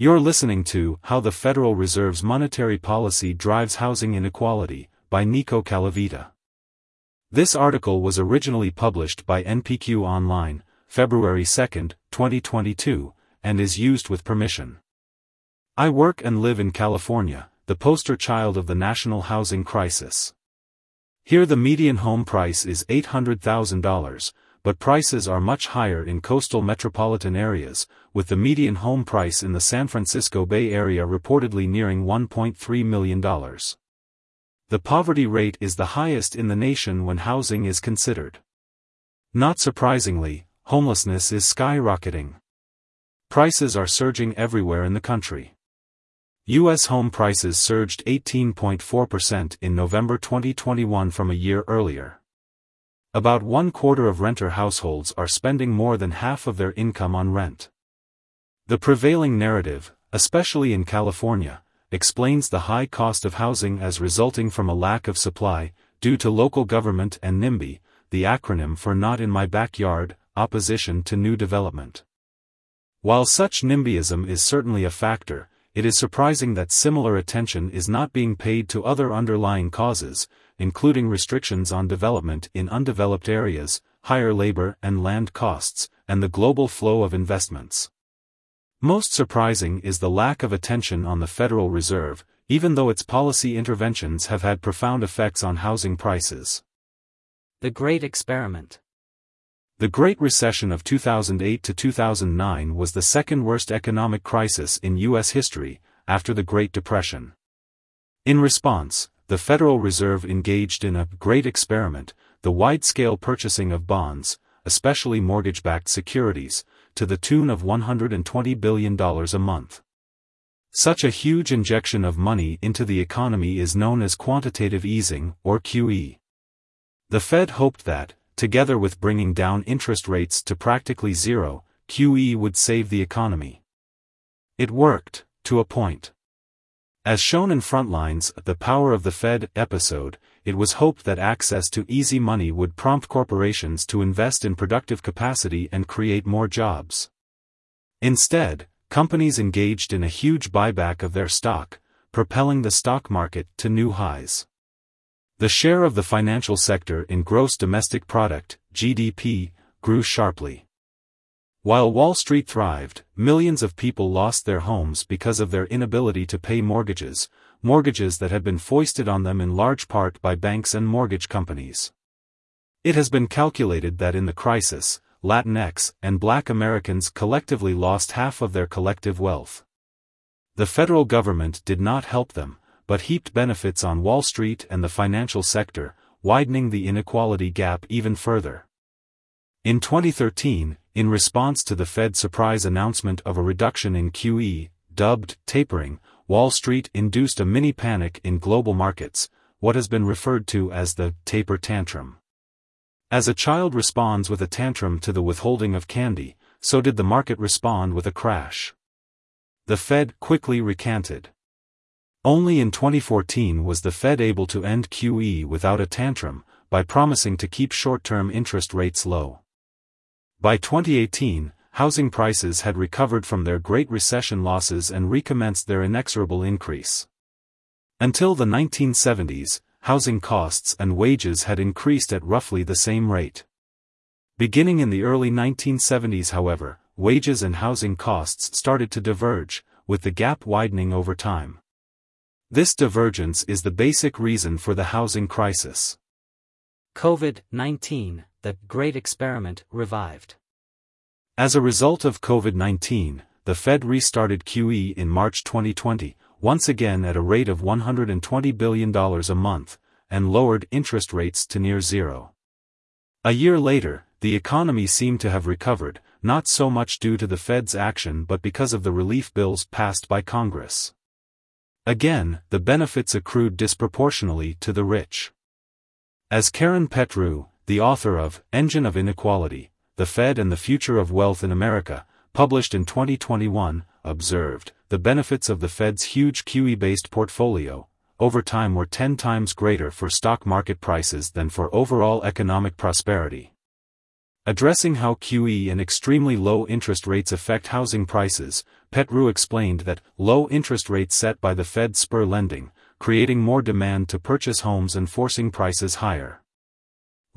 You're listening to How the Federal Reserve's Monetary Policy Drives Housing Inequality by Nico Calavita. This article was originally published by NPQ Online, February 2, 2022, and is used with permission. I work and live in California, the poster child of the national housing crisis. Here the median home price is $800,000, but prices are much higher in coastal metropolitan areas, with the median home price in the San Francisco Bay Area reportedly nearing $1.3 million. The poverty rate is the highest in the nation when housing is considered. Not surprisingly, homelessness is skyrocketing. Prices are surging everywhere in the country. U.S. home prices surged 18.4% in November 2021 from a year earlier. About one quarter of renter households are spending more than half of their income on rent. The prevailing narrative, especially in California, explains the high cost of housing as resulting from a lack of supply, due to local government and NIMBY, the acronym for Not in My Backyard, opposition to new development. While such NIMBYism is certainly a factor, it is surprising that similar attention is not being paid to other underlying causes, including restrictions on development in undeveloped areas, higher labor and land costs, and the global flow of investments. Most surprising is the lack of attention on the Federal Reserve, even though its policy interventions have had profound effects on housing prices. The Great Experiment The Great Recession of 2008 to 2009 was the second worst economic crisis in U.S. history, after the Great Depression. In response, the Federal Reserve engaged in a great experiment, the wide-scale purchasing of bonds, especially mortgage-backed securities, to the tune of $120 billion a month. Such a huge injection of money into the economy is known as quantitative easing, or QE. The Fed hoped that, together with bringing down interest rates to practically zero, QE would save the economy. It worked, to a point. As shown in Frontline's, The Power of the Fed episode, it was hoped that access to easy money would prompt corporations to invest in productive capacity and create more jobs. Instead, companies engaged in a huge buyback of their stock, propelling the stock market to new highs. The share of the financial sector in gross domestic product, GDP, grew sharply. While Wall Street thrived, millions of people lost their homes because of their inability to pay mortgages, mortgages that had been foisted on them in large part by banks and mortgage companies. It has been calculated that in the crisis, Latinx and black Americans collectively lost half of their collective wealth. The federal government did not help them, but heaped benefits on Wall Street and the financial sector, widening the inequality gap even further. In 2013, in response to the Fed's surprise announcement of a reduction in QE, dubbed tapering, Wall Street induced a mini panic in global markets, what has been referred to as the taper tantrum. As a child responds with a tantrum to the withholding of candy, so did the market respond with a crash. The Fed quickly recanted. Only in 2014 was the Fed able to end QE without a tantrum, by promising to keep short-term interest rates low. By 2018, housing prices had recovered from their Great Recession losses and recommenced their inexorable increase. Until the 1970s, housing costs and wages had increased at roughly the same rate. Beginning in the early 1970s however, wages and housing costs started to diverge, with the gap widening over time. This divergence is the basic reason for the housing crisis. COVID-19 the Great Experiment revived. As a result of COVID 19, the Fed restarted QE in March 2020, once again at a rate of $120 billion a month, and lowered interest rates to near zero. A year later, the economy seemed to have recovered, not so much due to the Fed's action but because of the relief bills passed by Congress. Again, the benefits accrued disproportionately to the rich. As Karen Petrou, the author of Engine of Inequality, The Fed and the Future of Wealth in America, published in 2021, observed, the benefits of the Fed's huge QE-based portfolio, over time were 10 times greater for stock market prices than for overall economic prosperity. Addressing how QE and extremely low interest rates affect housing prices, Petrou explained that low interest rates set by the Fed spur lending, creating more demand to purchase homes and forcing prices higher.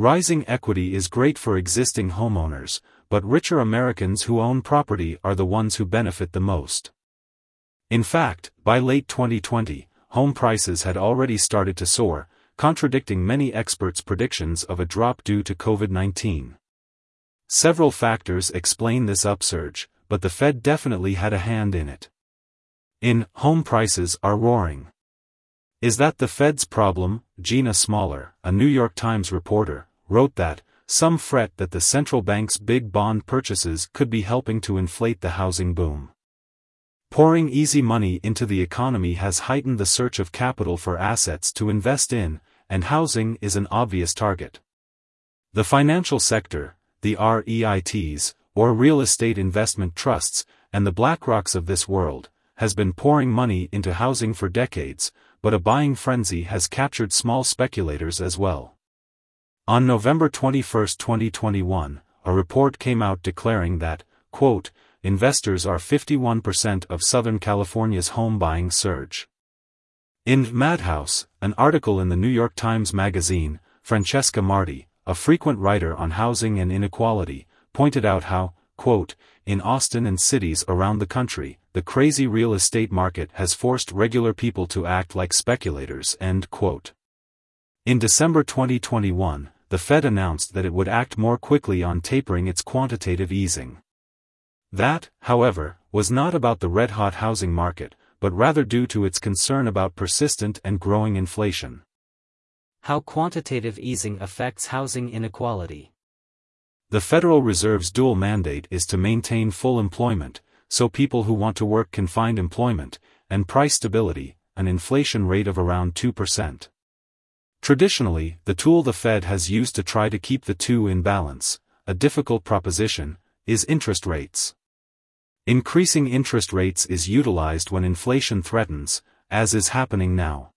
Rising equity is great for existing homeowners, but richer Americans who own property are the ones who benefit the most. In fact, by late 2020, home prices had already started to soar, contradicting many experts' predictions of a drop due to COVID 19. Several factors explain this upsurge, but the Fed definitely had a hand in it. In Home Prices Are Roaring. Is that the Fed's problem? Jeanna Smialek, a New York Times reporter, wrote that, some fret that the central bank's big bond purchases could be helping to inflate the housing boom. Pouring easy money into the economy has heightened the search of capital for assets to invest in, and housing is an obvious target. The financial sector, the REITs, or real estate investment trusts, and the BlackRocks of this world, has been pouring money into housing for decades, but a buying frenzy has captured small speculators as well. On November 21, 2021, a report came out declaring that, quote, investors are 51% of Southern California's home buying surge. In Madhouse, an article in the New York Times Magazine, Francesca Mari, a frequent writer on housing and inequality, pointed out how, quote, in Austin and cities around the country, the crazy real estate market has forced regular people to act like speculators, end quote. In December 2021, the Fed announced that it would act more quickly on tapering its quantitative easing. That, however, was not about the red-hot housing market, but rather due to its concern about persistent and growing inflation. How quantitative easing affects housing inequality. The Federal Reserve's dual mandate is to maintain full employment, so people who want to work can find employment, and price stability, an inflation rate of around 2%. Traditionally, the tool the Fed has used to try to keep the two in balance, a difficult proposition, is interest rates. Increasing interest rates is utilized when inflation threatens, as is happening now.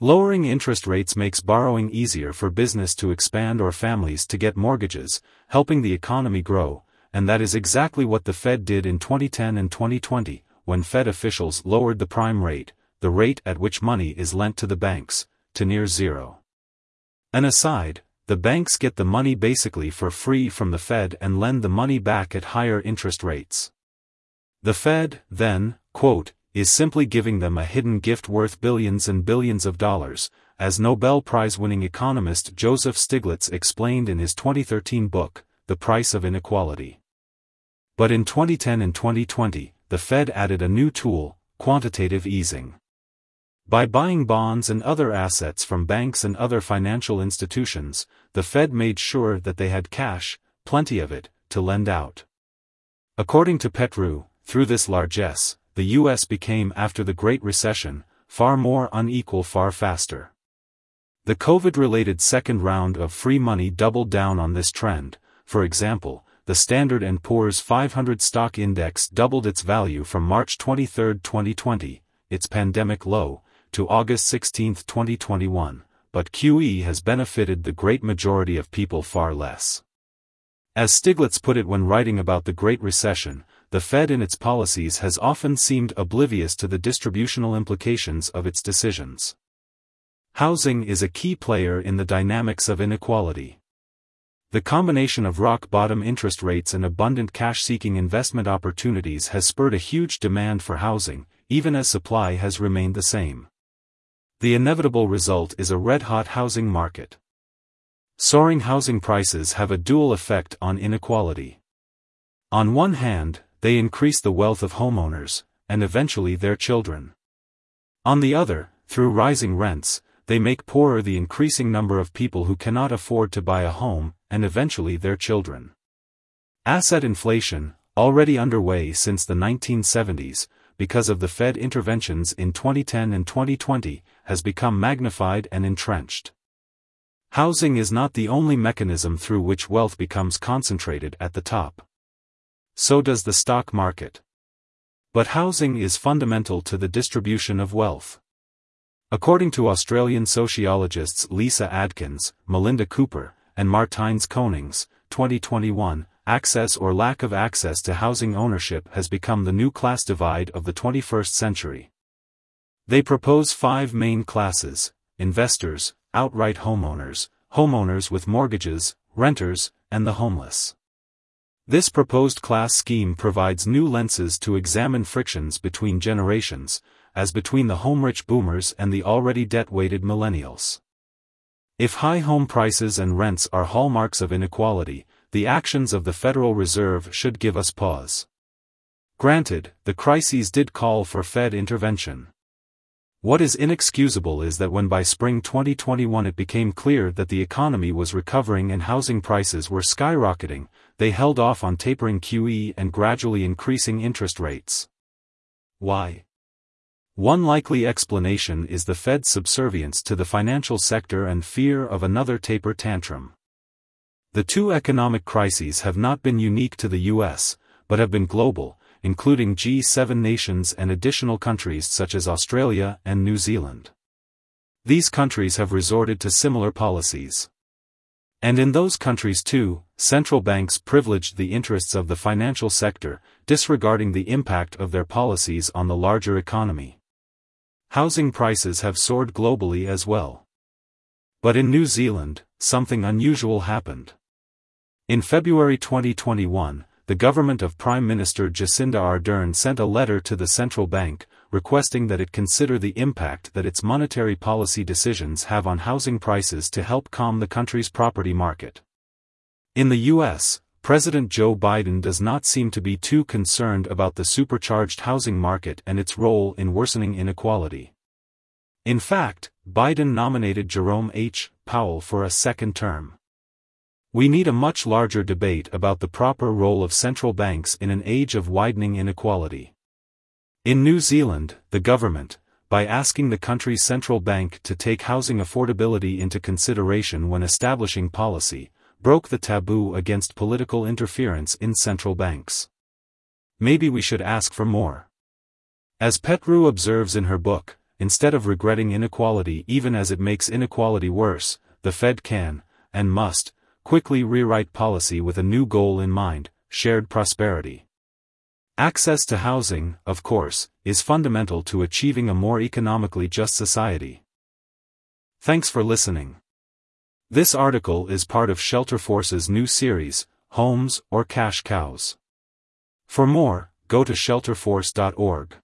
Lowering interest rates makes borrowing easier for business to expand or families to get mortgages, helping the economy grow, and that is exactly what the Fed did in 2010 and 2020, when Fed officials lowered the prime rate, the rate at which money is lent to the banks, to near zero. An aside, the banks get the money basically for free from the Fed and lend the money back at higher interest rates. The Fed, then, quote, is simply giving them a hidden gift worth billions and billions of dollars, as Nobel Prize winning economist Joseph Stiglitz explained in his 2013 book, The Price of Inequality. But in 2010 and 2020, the Fed added a new tool, quantitative easing. By buying bonds and other assets from banks and other financial institutions, the Fed made sure that they had cash, plenty of it, to lend out. According to Petrou, through this largesse, the U.S. became after the Great Recession, far more unequal far faster. The COVID-related second round of free money doubled down on this trend, for example, the Standard & Poor's 500 stock index doubled its value from March 23, 2020, its pandemic low, to August 16, 2021, but QE has benefited the great majority of people far less. As Stiglitz put it when writing about the Great Recession, the Fed in its policies has often seemed oblivious to the distributional implications of its decisions. Housing is a key player in the dynamics of inequality. The combination of rock bottom interest rates and abundant cash seeking investment opportunities has spurred a huge demand for housing, even as supply has remained the same. The inevitable result is a red hot housing market. Soaring housing prices have a dual effect on inequality. On one hand, they increase the wealth of homeowners, and eventually their children. On the other, through rising rents, they make poorer the increasing number of people who cannot afford to buy a home, and eventually their children. Asset inflation, already underway since the 1970s, because of the Fed interventions in 2010 and 2020, has become magnified and entrenched. Housing is not the only mechanism through which wealth becomes concentrated at the top so does the stock market. But housing is fundamental to the distribution of wealth. According to Australian sociologists Lisa Adkins, Melinda Cooper, and Martijn Konings, 2021, access or lack of access to housing ownership has become the new class divide of the 21st century. They propose five main classes investors, outright homeowners, homeowners with mortgages, renters, and the homeless. This proposed class scheme provides new lenses to examine frictions between generations, as between the home-rich boomers and the already debt-weighted millennials. If high home prices and rents are hallmarks of inequality, the actions of the Federal Reserve should give us pause. Granted, the crises did call for Fed intervention. What is inexcusable is that when by spring 2021 it became clear that the economy was recovering and housing prices were skyrocketing, they held off on tapering QE and gradually increasing interest rates. Why? One likely explanation is the Fed's subservience to the financial sector and fear of another taper tantrum. The two economic crises have not been unique to the US, but have been global, including G7 nations and additional countries such as Australia and New Zealand. These countries have resorted to similar policies. And in those countries too, central banks privileged the interests of the financial sector, disregarding the impact of their policies on the larger economy. Housing prices have soared globally as well. But in New Zealand, something unusual happened. In February 2021, the government of Prime Minister Jacinda Ardern sent a letter to the central bank, requesting that it consider the impact that its monetary policy decisions have on housing prices to help calm the country's property market. In the U.S., President Joe Biden does not seem to be too concerned about the supercharged housing market and its role in worsening inequality. In fact, Biden nominated Jerome H. Powell for a second term. We need a much larger debate about the proper role of central banks in an age of widening inequality. In New Zealand, the government, by asking the country's central bank to take housing affordability into consideration when establishing policy, broke the taboo against political interference in central banks. Maybe we should ask for more. As Petrou observes in her book, instead of regretting inequality even as it makes inequality worse, the Fed can, and must, quickly rewrite policy with a new goal in mind shared prosperity. Access to housing, of course, is fundamental to achieving a more economically just society. Thanks for listening. This article is part of Shelterforce's new series, Homes or Cash Cows. For more, go to shelterforce.org.